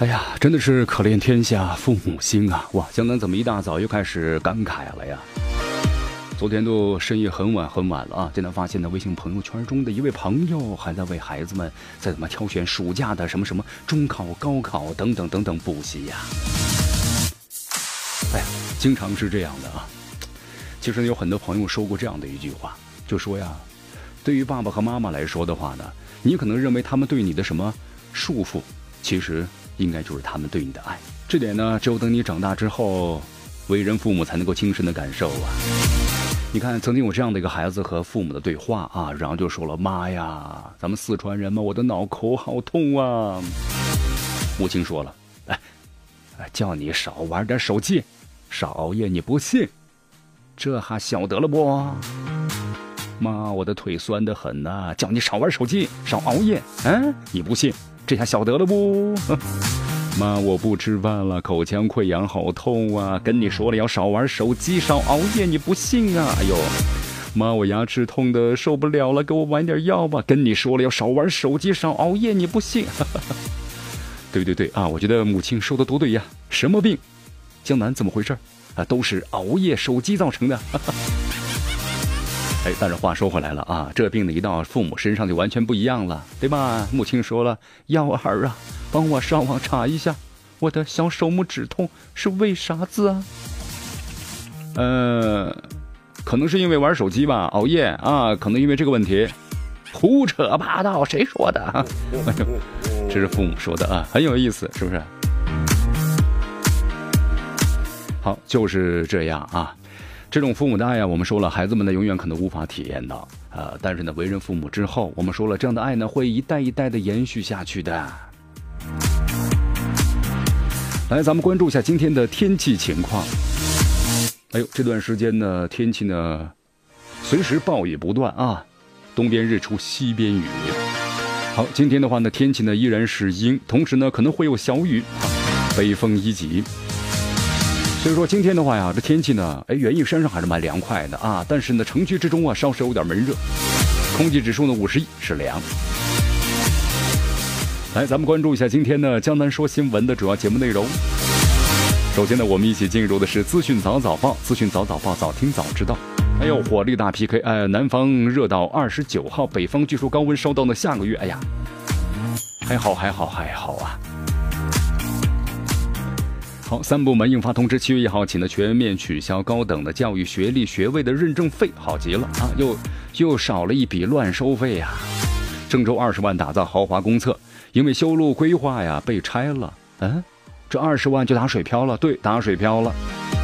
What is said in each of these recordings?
哎呀，真的是可怜天下父母心啊！哇，江南怎么一大早又开始感慨了呀？昨天都深夜很晚很晚了啊！竟然发现呢，微信朋友圈中的一位朋友还在为孩子们在怎么挑选暑假的什么什么中考、高考等等等等补习呀！哎，经常是这样的啊！其实有很多朋友说过这样的一句话，就说呀，对于爸爸和妈妈来说的话呢，你可能认为他们对你的什么束缚，其实。应该就是他们对你的爱，这点呢，只有等你长大之后，为人父母才能够亲身的感受啊。你看，曾经有这样的一个孩子和父母的对话啊，然后就说了：“妈呀，咱们四川人嘛，我的脑壳好痛啊。”母亲说了：“哎，叫你少玩点手机，少熬夜，你不信？这还晓得了不？妈，我的腿酸的很呐，叫你少玩手机，少熬夜，嗯，你不信？”这下晓得了不？妈，我不吃饭了，口腔溃疡好痛啊！跟你说了要少玩手机，少熬夜，你不信啊？哎呦，妈，我牙齿痛的受不了了，给我买点药吧！跟你说了要少玩手机，少熬夜，你不信？对对对啊，我觉得母亲说的多对呀！什么病？江南怎么回事？啊，都是熬夜、手机造成的。哎，但是话说回来了啊，这病呢一到父母身上就完全不一样了，对吧？母亲说了，幺儿啊，帮我上网查一下，我的小手拇指痛是为啥子啊？呃，可能是因为玩手机吧，熬夜啊，可能因为这个问题。胡扯八道，谁说的？哎 呦这是父母说的啊，很有意思，是不是？好，就是这样啊。这种父母的爱呀，我们说了，孩子们呢永远可能无法体验到啊。但是呢，为人父母之后，我们说了，这样的爱呢会一代一代的延续下去的。来，咱们关注一下今天的天气情况。哎呦，这段时间呢，天气呢随时暴雨不断啊，东边日出西边雨。好，今天的话呢，天气呢依然是阴，同时呢可能会有小雨，啊北风一级。所以说今天的话呀，这天气呢，哎，园艺山上还是蛮凉快的啊。但是呢，城区之中啊，稍稍有点闷热，空气指数呢五十一，是凉。来，咱们关注一下今天呢江南说新闻的主要节目内容。首先呢，我们一起进入的是资讯早早报，资讯早早报，早听早知道。哎呦，火力大 PK，哎，南方热到二十九号，北方据说高温烧到了下个月。哎呀，还好，还好，还好啊。好，三部门印发通知，七月一号起呢，全面取消高等的教育学历学位的认证费，好极了啊！又又少了一笔乱收费呀。郑州二十万打造豪华公厕，因为修路规划呀被拆了，嗯，这二十万就打水漂了。对，打水漂了。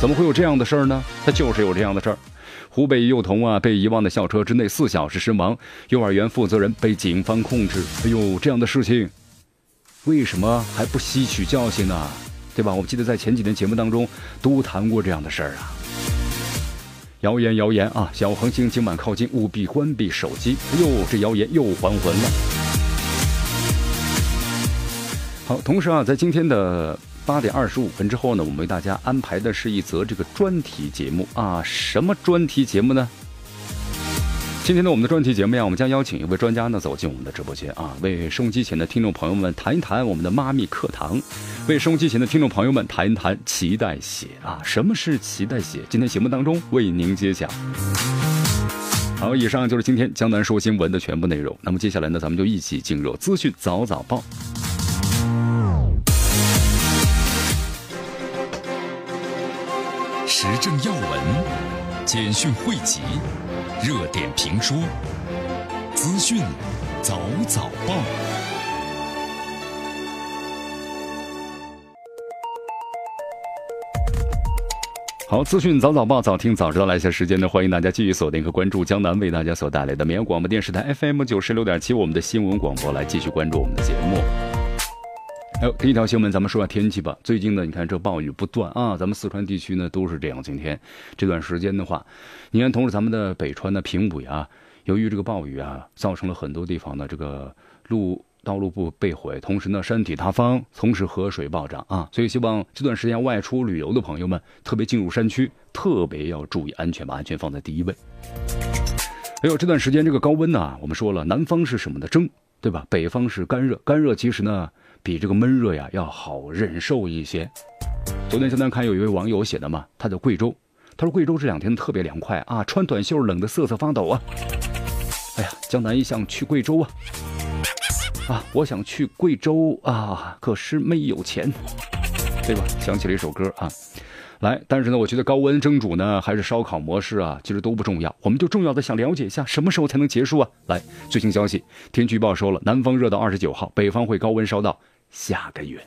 怎么会有这样的事儿呢？它就是有这样的事儿。湖北幼童啊被遗忘的校车之内四小时身亡，幼儿园负责人被警方控制。哎呦，这样的事情，为什么还不吸取教训呢？对吧？我记得在前几天节目当中都谈过这样的事儿啊。谣言谣言啊！小恒星今晚靠近，务必关闭手机。哎呦，这谣言又还魂了。好，同时啊，在今天的八点二十五分之后呢，我们为大家安排的是一则这个专题节目啊。什么专题节目呢？今天呢，我们的专题节目呀，我们将邀请一位专家呢走进我们的直播间啊，为收音机前的听众朋友们谈一谈我们的妈咪课堂，为收音机前的听众朋友们谈一谈脐带血啊，什么是脐带血？今天节目当中为您揭晓。好，以上就是今天江南说新闻的全部内容。那么接下来呢，咱们就一起进入资讯早早报，时政要闻，简讯汇集。热点评说，资讯早早报。好，资讯早早报，早听早知道。来些时间呢，欢迎大家继续锁定和关注江南为大家所带来的绵阳广播电视台 FM 九十六点七，我们的新闻广播，来继续关注我们的节目。还有第一条新闻，咱们说下天气吧。最近呢，你看这暴雨不断啊，咱们四川地区呢都是这样。今天这段时间的话，你看，同时咱们的北川的平埔呀，由于这个暴雨啊，造成了很多地方的这个路。道路不被毁，同时呢，山体塌方，同时河水暴涨啊，所以希望这段时间外出旅游的朋友们，特别进入山区，特别要注意安全，把安全放在第一位。还有这段时间这个高温呢，我们说了，南方是什么的蒸，对吧？北方是干热，干热其实呢比这个闷热呀要好忍受一些。昨天江南看有一位网友写的嘛，他在贵州，他说贵州这两天特别凉快啊，穿短袖冷得瑟瑟发抖啊。哎呀，江南一向去贵州啊。啊，我想去贵州啊，可是没有钱，对吧？想起了一首歌啊，来，但是呢，我觉得高温蒸煮呢，还是烧烤模式啊，其实都不重要，我们就重要的想了解一下什么时候才能结束啊？来，最新消息，天气预报说了，南方热到二十九号，北方会高温烧到下个月。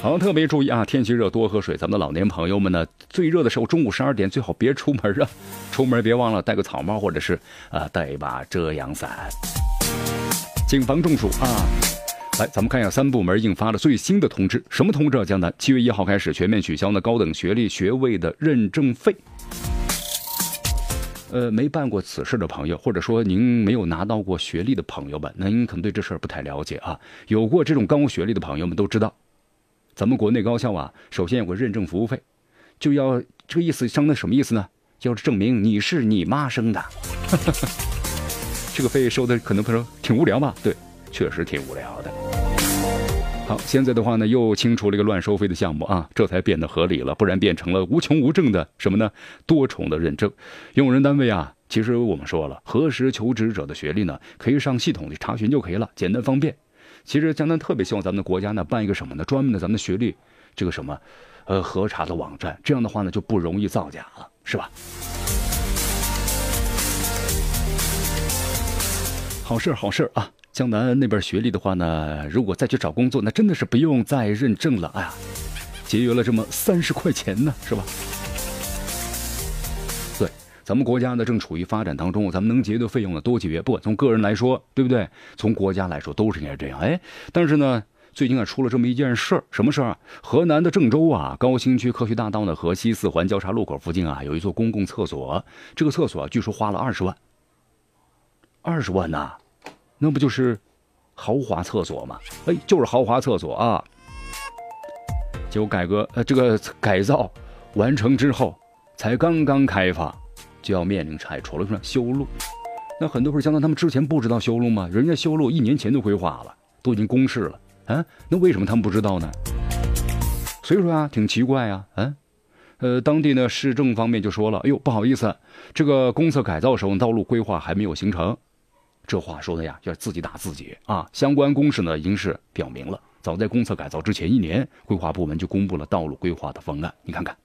好，特别注意啊！天气热，多喝水。咱们的老年朋友们呢，最热的时候，中午十二点最好别出门啊！出门别忘了带个草帽，或者是啊，带一把遮阳伞，谨防中暑啊！来，咱们看一下三部门印发的最新的通知。什么通知啊？江南七月一号开始全面取消呢高等学历学位的认证费。呃，没办过此事的朋友，或者说您没有拿到过学历的朋友们，那您可能对这事儿不太了解啊。有过这种高学历的朋友们都知道。咱们国内高校啊，首先有个认证服务费，就要这个意思，相当什么意思呢？就是证明你是你妈生的。这个费收的可能朋友挺无聊吧？对，确实挺无聊的。好，现在的话呢，又清除了一个乱收费的项目啊，这才变得合理了，不然变成了无穷无尽的什么呢？多重的认证。用人单位啊，其实我们说了，核实求职者的学历呢，可以上系统里查询就可以了，简单方便。其实江南特别希望咱们的国家呢办一个什么呢？专门的咱们的学历这个什么，呃核查的网站，这样的话呢就不容易造假了，是吧？好事好事啊！江南那边学历的话呢，如果再去找工作，那真的是不用再认证了，哎呀，节约了这么三十块钱呢，是吧？对咱们国家呢正处于发展当中，咱们能节约的费用呢多节约，不管从个人来说，对不对？从国家来说都是应该这样。哎，但是呢，最近啊出了这么一件事儿，什么事儿？河南的郑州啊，高新区科学大道呢和西四环交叉路口附近啊，有一座公共厕所，这个厕所据说花了二十万。二十万呐，那不就是豪华厕所吗？哎，就是豪华厕所啊。结果改革呃这个改造完成之后，才刚刚开发。就要面临拆除了，是吧？修路，那很多不是相当他们之前不知道修路吗？人家修路一年前就规划了，都已经公示了，啊，那为什么他们不知道呢？所以说啊，挺奇怪啊，啊，呃，当地呢市政方面就说了，哎呦，不好意思，这个公厕改造时候道路规划还没有形成，这话说的呀，要自己打自己啊。相关公示呢已经是表明了，早在公厕改造之前一年，规划部门就公布了道路规划的方案，你看看。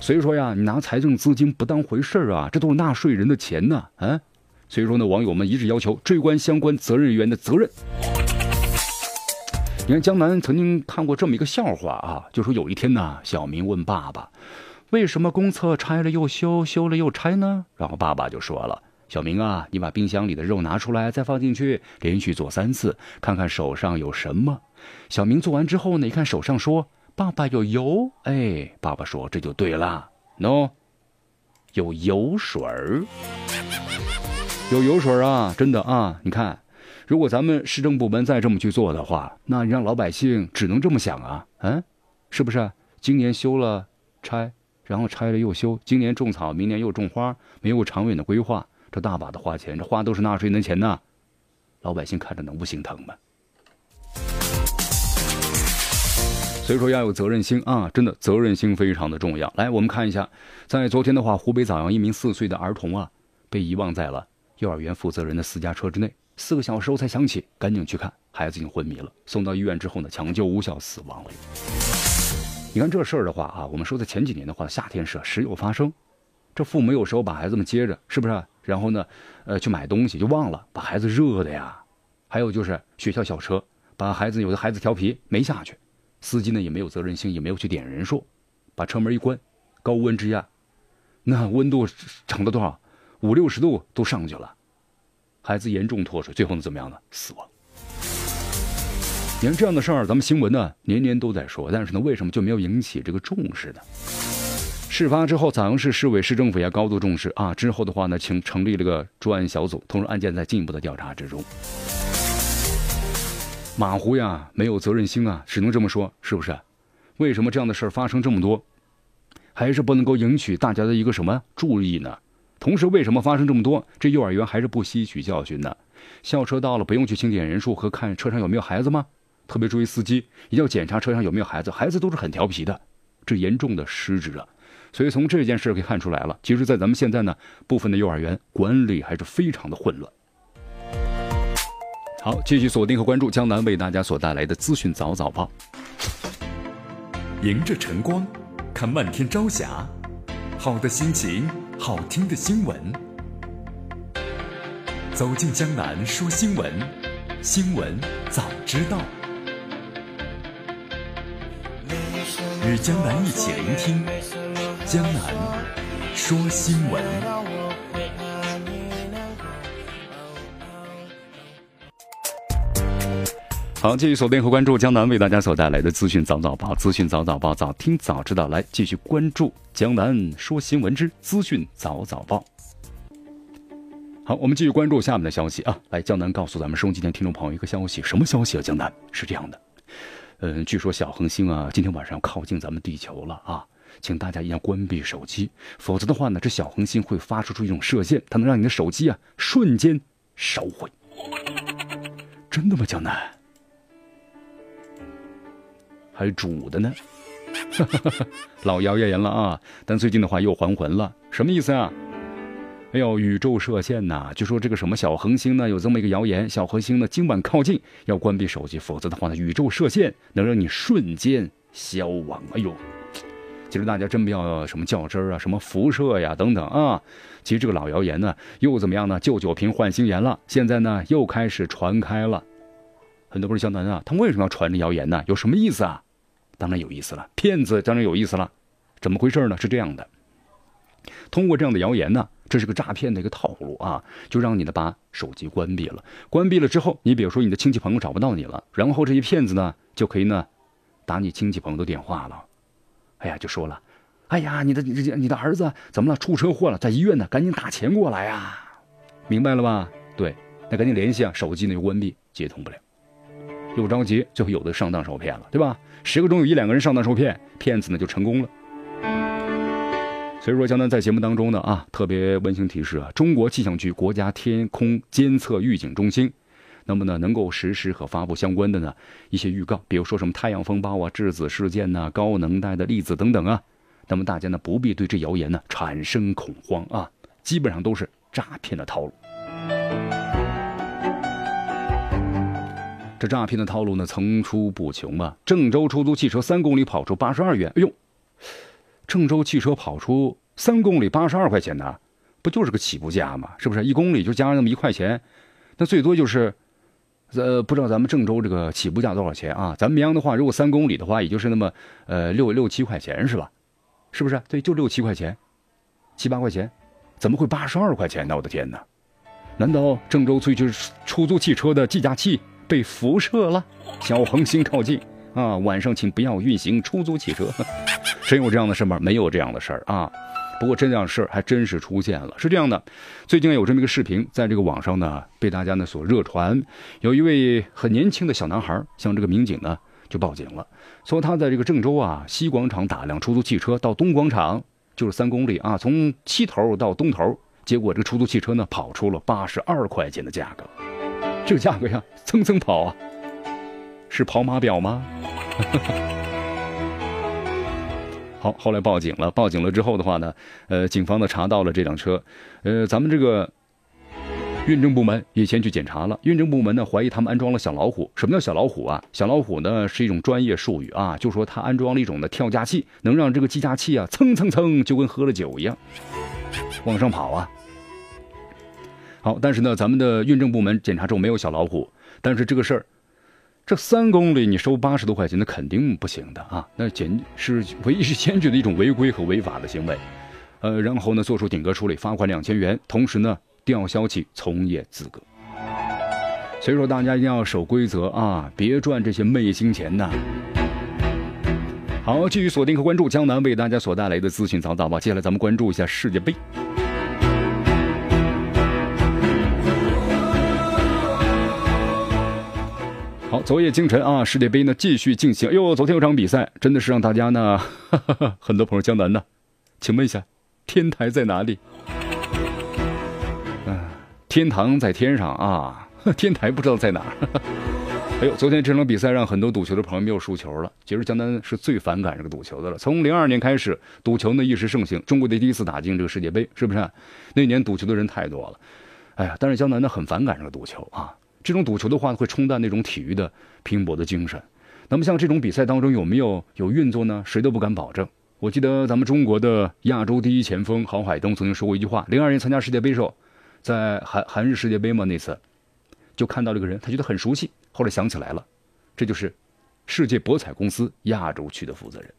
所以说呀，你拿财政资金不当回事儿啊，这都是纳税人的钱呢，啊！所以说呢，网友们一致要求追关相关责任人员的责任。你看，江南曾经看过这么一个笑话啊，就说有一天呢，小明问爸爸：“为什么公厕拆了又修，修了又拆呢？”然后爸爸就说了：“小明啊，你把冰箱里的肉拿出来，再放进去，连续做三次，看看手上有什么。”小明做完之后呢，一看手上说。爸爸有油，哎，爸爸说这就对了喏，有油水儿，有油水啊，真的啊，你看，如果咱们市政部门再这么去做的话，那你让老百姓只能这么想啊，嗯，是不是？今年修了拆，然后拆了又修，今年种草，明年又种花，没有长远的规划，这大把的花钱，这花都是纳税人的钱呐，老百姓看着能不心疼吗？所以说要有责任心啊，真的责任心非常的重要。来，我们看一下，在昨天的话，湖北枣阳一名四岁的儿童啊，被遗忘在了幼儿园负责人的私家车之内，四个小时后才想起，赶紧去看，孩子已经昏迷了，送到医院之后呢，抢救无效死亡了。你看这事儿的话啊，我们说在前几年的话，夏天是时有发生，这父母有时候把孩子们接着，是不是？然后呢，呃，去买东西就忘了，把孩子热的呀。还有就是学校校车。把孩子有的孩子调皮没下去，司机呢也没有责任心，也没有去点人数，把车门一关，高温之下，那温度涨到多少？五六十度都上去了，孩子严重脱水，最后呢怎么样呢？死亡。你看这样的事儿，咱们新闻呢年年都在说，但是呢，为什么就没有引起这个重视呢？事发之后，枣阳市市委市政府也高度重视啊。之后的话呢，请成立了个专案小组，同时案件在进一步的调查之中。马虎呀，没有责任心啊，只能这么说，是不是？为什么这样的事儿发生这么多，还是不能够引起大家的一个什么注意呢？同时，为什么发生这么多，这幼儿园还是不吸取教训呢？校车到了，不用去清点人数和看车上有没有孩子吗？特别注意司机，一定要检查车上有没有孩子，孩子都是很调皮的，这严重的失职啊！所以从这件事可以看出来了，其实，在咱们现在呢，部分的幼儿园管理还是非常的混乱。好，继续锁定和关注江南为大家所带来的资讯早早报。迎着晨光，看漫天朝霞，好的心情，好听的新闻，走进江南说新闻，新闻早知道。与江南一起聆听江南说新闻。好，继续锁定和关注江南为大家所带来的资讯早早报，资讯早早报，早听早知道。来，继续关注江南说新闻之资讯早早报。好，我们继续关注下面的消息啊！来，江南告诉咱们收音机前听众朋友一个消息，什么消息啊？江南是这样的。嗯，据说小恒星啊，今天晚上要靠近咱们地球了啊，请大家一定要关闭手机，否则的话呢，这小恒星会发射出一种射线，它能让你的手机啊瞬间烧毁。真的吗，江南？还煮的呢，老谣言了啊！但最近的话又还魂了，什么意思啊？哎呦，宇宙射线呐！就说这个什么小恒星呢，有这么一个谣言，小恒星呢今晚靠近，要关闭手机，否则的话呢，宇宙射线能让你瞬间消亡。哎呦，其实大家真不要什么较真啊，什么辐射呀等等啊。其实这个老谣言呢，又怎么样呢？旧酒瓶换新颜了，现在呢又开始传开了。很多不是江南啊，他为什么要传这谣言呢？有什么意思啊？当然有意思了，骗子当然有意思了。怎么回事呢？是这样的，通过这样的谣言呢。这是个诈骗的一个套路啊，就让你呢把手机关闭了。关闭了之后，你比如说你的亲戚朋友找不到你了，然后这些骗子呢就可以呢打你亲戚朋友的电话了。哎呀，就说了，哎呀，你的你你的儿子怎么了？出车祸了，在医院呢，赶紧打钱过来呀！明白了吧？对，那赶紧联系啊，手机呢又关闭，接通不了，又着急，最后有的上当受骗了，对吧？十个中有一两个人上当受骗，骗子呢就成功了。所以说，江南在节目当中呢啊，特别温馨提示啊，中国气象局国家天空监测预警中心，那么呢，能够实时和发布相关的呢一些预告，比如说什么太阳风暴啊、质子事件呐、高能带的粒子等等啊，那么大家呢不必对这谣言呢产生恐慌啊，基本上都是诈骗的套路。这诈骗的套路呢层出不穷啊，郑州出租汽车三公里跑出八十二元，哎呦！郑州汽车跑出三公里八十二块钱呢，不就是个起步价吗？是不是一公里就加那么一块钱？那最多就是，呃，不知道咱们郑州这个起步价多少钱啊？咱们绵阳的话，如果三公里的话，也就是那么呃六六七块钱是吧？是不是？对，就六七块钱，七八块钱，怎么会八十二块钱呢？我的天哪！难道郑州最就是出租汽车的计价器被辐射了？小恒星靠近。啊，晚上请不要运行出租汽车，真有这样的事吗？没有这样的事儿啊。不过这样事儿还真是出现了。是这样的，最近有这么一个视频，在这个网上呢被大家呢所热传。有一位很年轻的小男孩向这个民警呢就报警了，说他在这个郑州啊西广场打辆出租汽车到东广场，就是三公里啊，从西头到东头，结果这个出租汽车呢跑出了八十二块钱的价格，这个价格呀蹭蹭跑啊。是跑马表吗？好，后来报警了。报警了之后的话呢，呃，警方呢查到了这辆车，呃，咱们这个运政部门也先去检查了。运政部门呢怀疑他们安装了小老虎。什么叫小老虎啊？小老虎呢是一种专业术语啊，就说他安装了一种的跳价器，能让这个计价器啊蹭蹭蹭就跟喝了酒一样往上跑啊。好，但是呢，咱们的运政部门检查之后没有小老虎，但是这个事儿。这三公里你收八十多块钱，那肯定不行的啊！那简是唯一是坚决的一种违规和违法的行为。呃，然后呢，做出顶格处理，罚款两千元，同时呢，吊销其从业资格。所以说，大家一定要守规则啊，别赚这些昧心钱呐。好，继续锁定和关注江南为大家所带来的资讯早早报。接下来咱们关注一下世界杯。昨夜今晨啊，世界杯呢继续进行。哎呦，昨天有场比赛，真的是让大家呢，很多朋友江南呢，请问一下，天台在哪里？嗯，天堂在天上啊。天台不知道在哪儿。哎呦，昨天这场比赛让很多赌球的朋友没有输球了。其实江南是最反感这个赌球的了。从零二年开始，赌球呢一时盛行，中国队第一次打进这个世界杯，是不是？那年赌球的人太多了。哎呀，但是江南呢很反感这个赌球啊。这种赌球的话会冲淡那种体育的拼搏的精神。那么像这种比赛当中有没有有运作呢？谁都不敢保证。我记得咱们中国的亚洲第一前锋郝海东曾经说过一句话：零二年参加世界杯时候，在韩韩日世界杯嘛那次。就看到这个人，他觉得很熟悉。后来想起来了，这就是世界博彩公司亚洲区的负责人。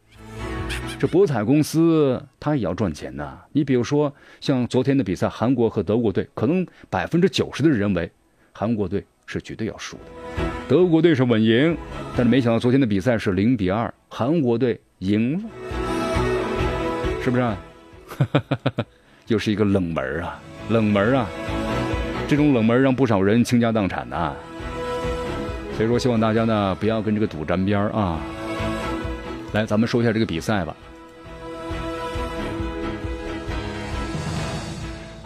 这博彩公司他也要赚钱呐。你比如说，像昨天的比赛，韩国和德国队，可能百分之九十的人认为韩国队是绝对要输的，德国队是稳赢。但是没想到昨天的比赛是零比二，韩国队赢了，是不是？啊又是一个冷门啊，冷门啊。这种冷门让不少人倾家荡产呐，所以说希望大家呢不要跟这个赌沾边啊。来，咱们说一下这个比赛吧。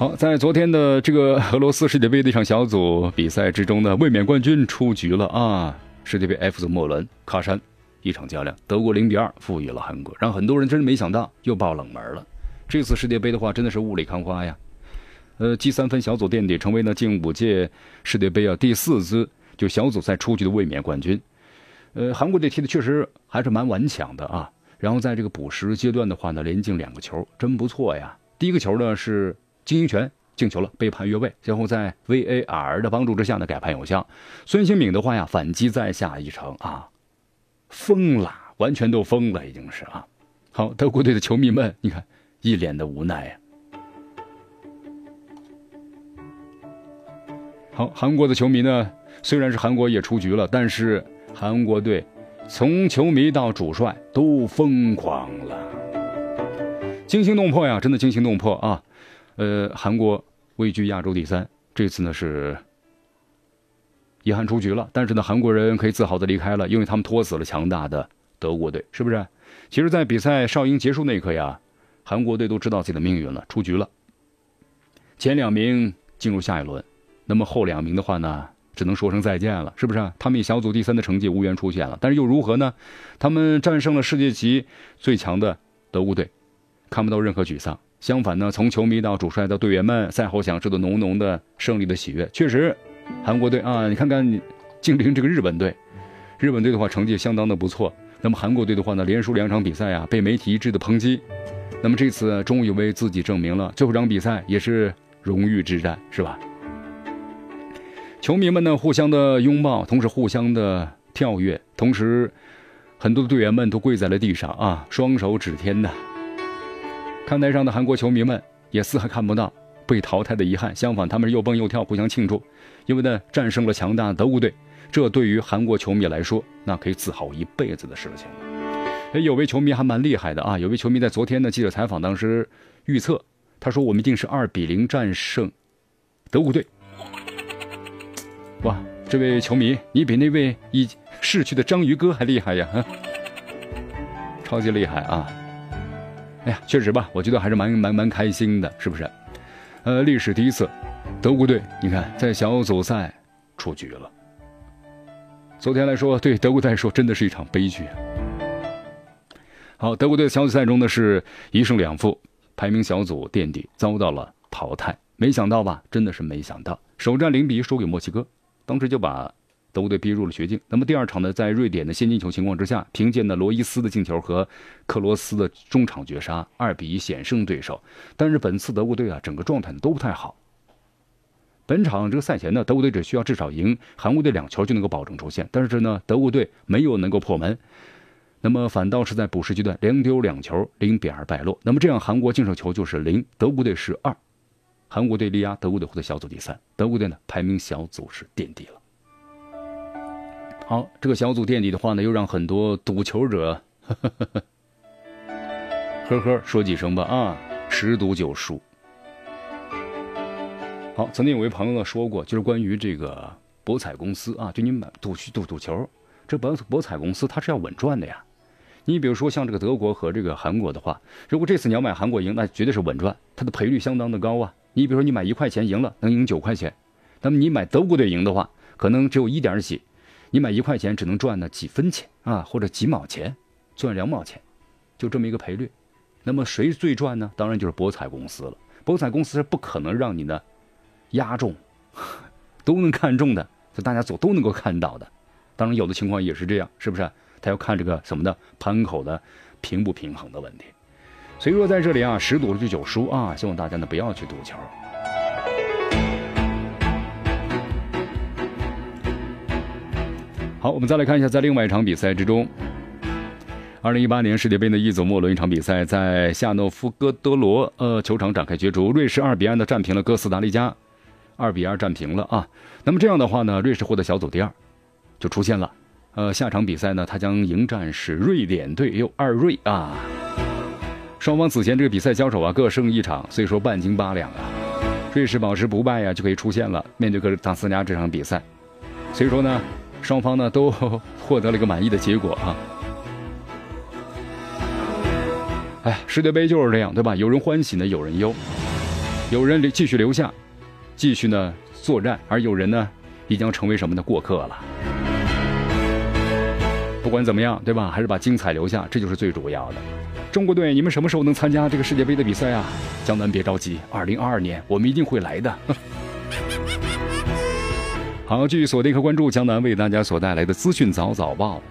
好，在昨天的这个俄罗斯世界杯的一场小组比赛之中呢，卫冕冠军出局了啊！世界杯 F 组末轮，喀山一场较量，德国零比二负于了韩国，让很多人真是没想到又爆冷门了。这次世界杯的话，真的是雾里看花呀。呃积三分小组垫底，成为呢近五届世界杯啊第四支就小组赛出局的卫冕冠军。呃，韩国队踢的确实还是蛮顽强的啊。然后在这个补时阶段的话呢，连进两个球，真不错呀。第一个球呢是金英权进球了，被判越位，然后在 VAR 的帮助之下呢改判有效。孙兴敏的话呀反击在下一城啊，疯了，完全都疯了，已经是啊。好，德国队的球迷们，你看一脸的无奈呀。好，韩国的球迷呢？虽然是韩国也出局了，但是韩国队从球迷到主帅都疯狂了，惊心动魄呀！真的惊心动魄啊！呃，韩国位居亚洲第三，这次呢是遗憾出局了，但是呢，韩国人可以自豪的离开了，因为他们拖死了强大的德国队，是不是？其实，在比赛哨音结束那一刻呀，韩国队都知道自己的命运了，出局了，前两名进入下一轮。那么后两名的话呢，只能说声再见了，是不是？他们以小组第三的成绩无缘出现了，但是又如何呢？他们战胜了世界级最强的德国队，看不到任何沮丧。相反呢，从球迷到主帅到队员们，赛后享受的浓浓的胜利的喜悦。确实，韩国队啊，你看看精灵这个日本队，日本队的话成绩相当的不错。那么韩国队的话呢，连输两场比赛啊，被媒体一致的抨击。那么这次终于为自己证明了，最后一场比赛也是荣誉之战，是吧？球迷们呢，互相的拥抱，同时互相的跳跃，同时，很多的队员们都跪在了地上啊，双手指天呐。看台上的韩国球迷们也丝毫看不到被淘汰的遗憾，相反，他们是又蹦又跳，互相庆祝，因为呢，战胜了强大的德国队，这对于韩国球迷来说，那可以自豪一辈子的事情。哎，有位球迷还蛮厉害的啊，有位球迷在昨天的记者采访当时预测，他说：“我们一定是二比零战胜德国队。”哇，这位球迷，你比那位已逝去的章鱼哥还厉害呀！超级厉害啊！哎呀，确实吧，我觉得还是蛮蛮蛮开心的，是不是？呃，历史第一次，德国队，你看在小组赛出局了。昨天来说，对德国队来说，真的是一场悲剧。好，德国队小组赛中呢是一胜两负，排名小组垫底，遭到了淘汰。没想到吧？真的是没想到，首战零比一输给墨西哥。当时就把德国队逼入了绝境。那么第二场呢，在瑞典的先进球情况之下，凭借呢罗伊斯的进球和克罗斯的中场绝杀，二比一险胜对手。但是本次德国队啊，整个状态都不太好。本场这个赛前呢，德国队只需要至少赢韩国队两球就能够保证出线，但是呢，德国队没有能够破门，那么反倒是在补时阶段连丢两球，零比二败落。那么这样韩国净胜球就是零，德国队是二，韩国队力压德国队获得小组第三，德国队呢排名小组是垫底了。好，这个小组垫底的话呢，又让很多赌球者 呵呵呵呵呵说几声吧啊，十赌九输。好，曾经有位朋友呢说过，就是关于这个博彩公司啊，就你买赌去赌赌球，这博博彩公司它是要稳赚的呀。你比如说像这个德国和这个韩国的话，如果这次你要买韩国赢，那绝对是稳赚，它的赔率相当的高啊。你比如说你买一块钱赢了，能赢九块钱，那么你买德国队赢的话，可能只有一点几，你买一块钱只能赚呢几分钱啊，或者几毛钱，赚两毛钱，就这么一个赔率。那么谁最赚呢？当然就是博彩公司了。博彩公司是不可能让你呢。压中，都能看中的，就大家所都能够看到的。当然，有的情况也是这样，是不是？他要看这个什么的盘口的平不平衡的问题。所以说，在这里啊，十赌就九输啊，希望大家呢不要去赌球。好，我们再来看一下，在另外一场比赛之中，二零一八年世界杯的一组末轮一场比赛，在夏诺夫哥德罗呃球场展开角逐，瑞士二比二的战平了哥斯达黎加。二比二战平了啊，那么这样的话呢，瑞士获得小组第二，就出现了。呃，下场比赛呢，他将迎战是瑞典队，又二瑞啊。双方此前这个比赛交手啊，各胜一场，所以说半斤八两啊。瑞士保持不败呀，就可以出现了。面对哥斯达这场比赛，所以说呢，双方呢都获得了一个满意的结果啊。哎，世界杯就是这样，对吧？有人欢喜呢，有人忧，有人继续留下。继续呢作战，而有人呢，已将成为什么的过客了。不管怎么样，对吧？还是把精彩留下，这就是最主要的。中国队，你们什么时候能参加这个世界杯的比赛啊？江南别着急，二零二二年我们一定会来的。好，继续锁定和关注江南为大家所带来的资讯早早报，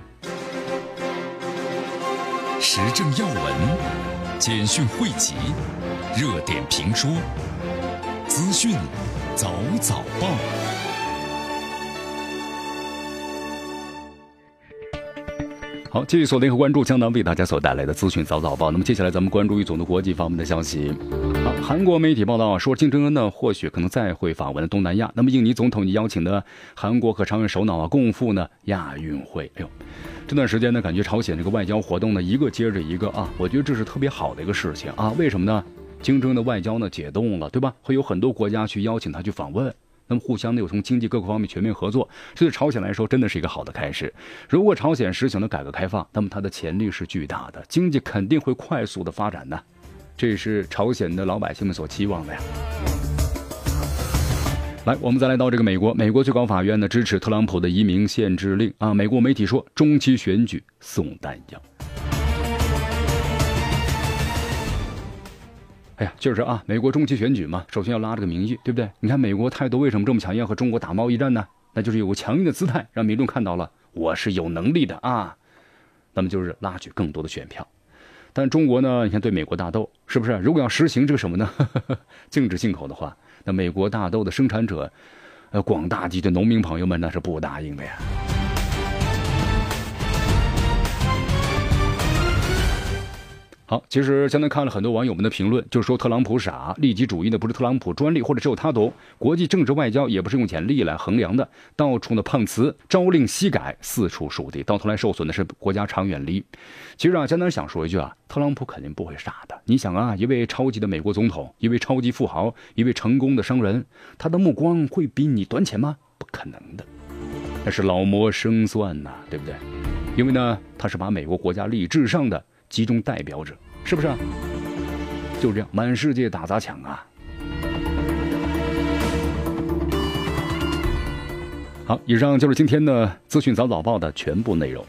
时政要闻、简讯汇集、热点评说、资讯。早早报，好，继续锁定和关注江南为大家所带来的资讯早早报。那么接下来咱们关注一组的国际方面的消息。好，韩国媒体报道说，金正恩呢或许可能再会访问东南亚。那么印尼总统你邀请的韩国和朝鲜首脑啊共赴呢亚运会。哎呦，这段时间呢感觉朝鲜这个外交活动呢一个接着一个啊，我觉得这是特别好的一个事情啊。为什么呢？金正恩的外交呢解冻了，对吧？会有很多国家去邀请他去访问，那么互相呢又从经济各个方面全面合作，这对朝鲜来说真的是一个好的开始。如果朝鲜实行了改革开放，那么它的潜力是巨大的，经济肯定会快速的发展的，这也是朝鲜的老百姓们所期望的呀。来，我们再来到这个美国，美国最高法院呢支持特朗普的移民限制令啊。美国媒体说，中期选举送弹药。就是啊，美国中期选举嘛，首先要拉这个民意，对不对？你看美国态度为什么这么强硬，和中国打贸易战呢？那就是有个强硬的姿态，让民众看到了我是有能力的啊。那么就是拉取更多的选票。但中国呢，你看对美国大豆是不是？如果要实行这个什么呢？禁止进口的话，那美国大豆的生产者，呃，广大级的农民朋友们那是不答应的呀。好，其实现在看了很多网友们的评论，就说特朗普傻，利己主义的不是特朗普专利，或者只有他懂。国际政治外交也不是用钱力来衡量的，到处的碰瓷，朝令夕改，四处树敌，到头来受损的是国家长远利益。其实啊，江南想说一句啊，特朗普肯定不会傻的。你想啊，一位超级的美国总统，一位超级富豪，一位成功的商人，他的目光会比你短浅吗？不可能的，那是老谋深算呐，对不对？因为呢，他是把美国国家利益至上的。集中代表者，是不是？就这样，满世界打砸抢啊！好，以上就是今天的资讯早早报的全部内容。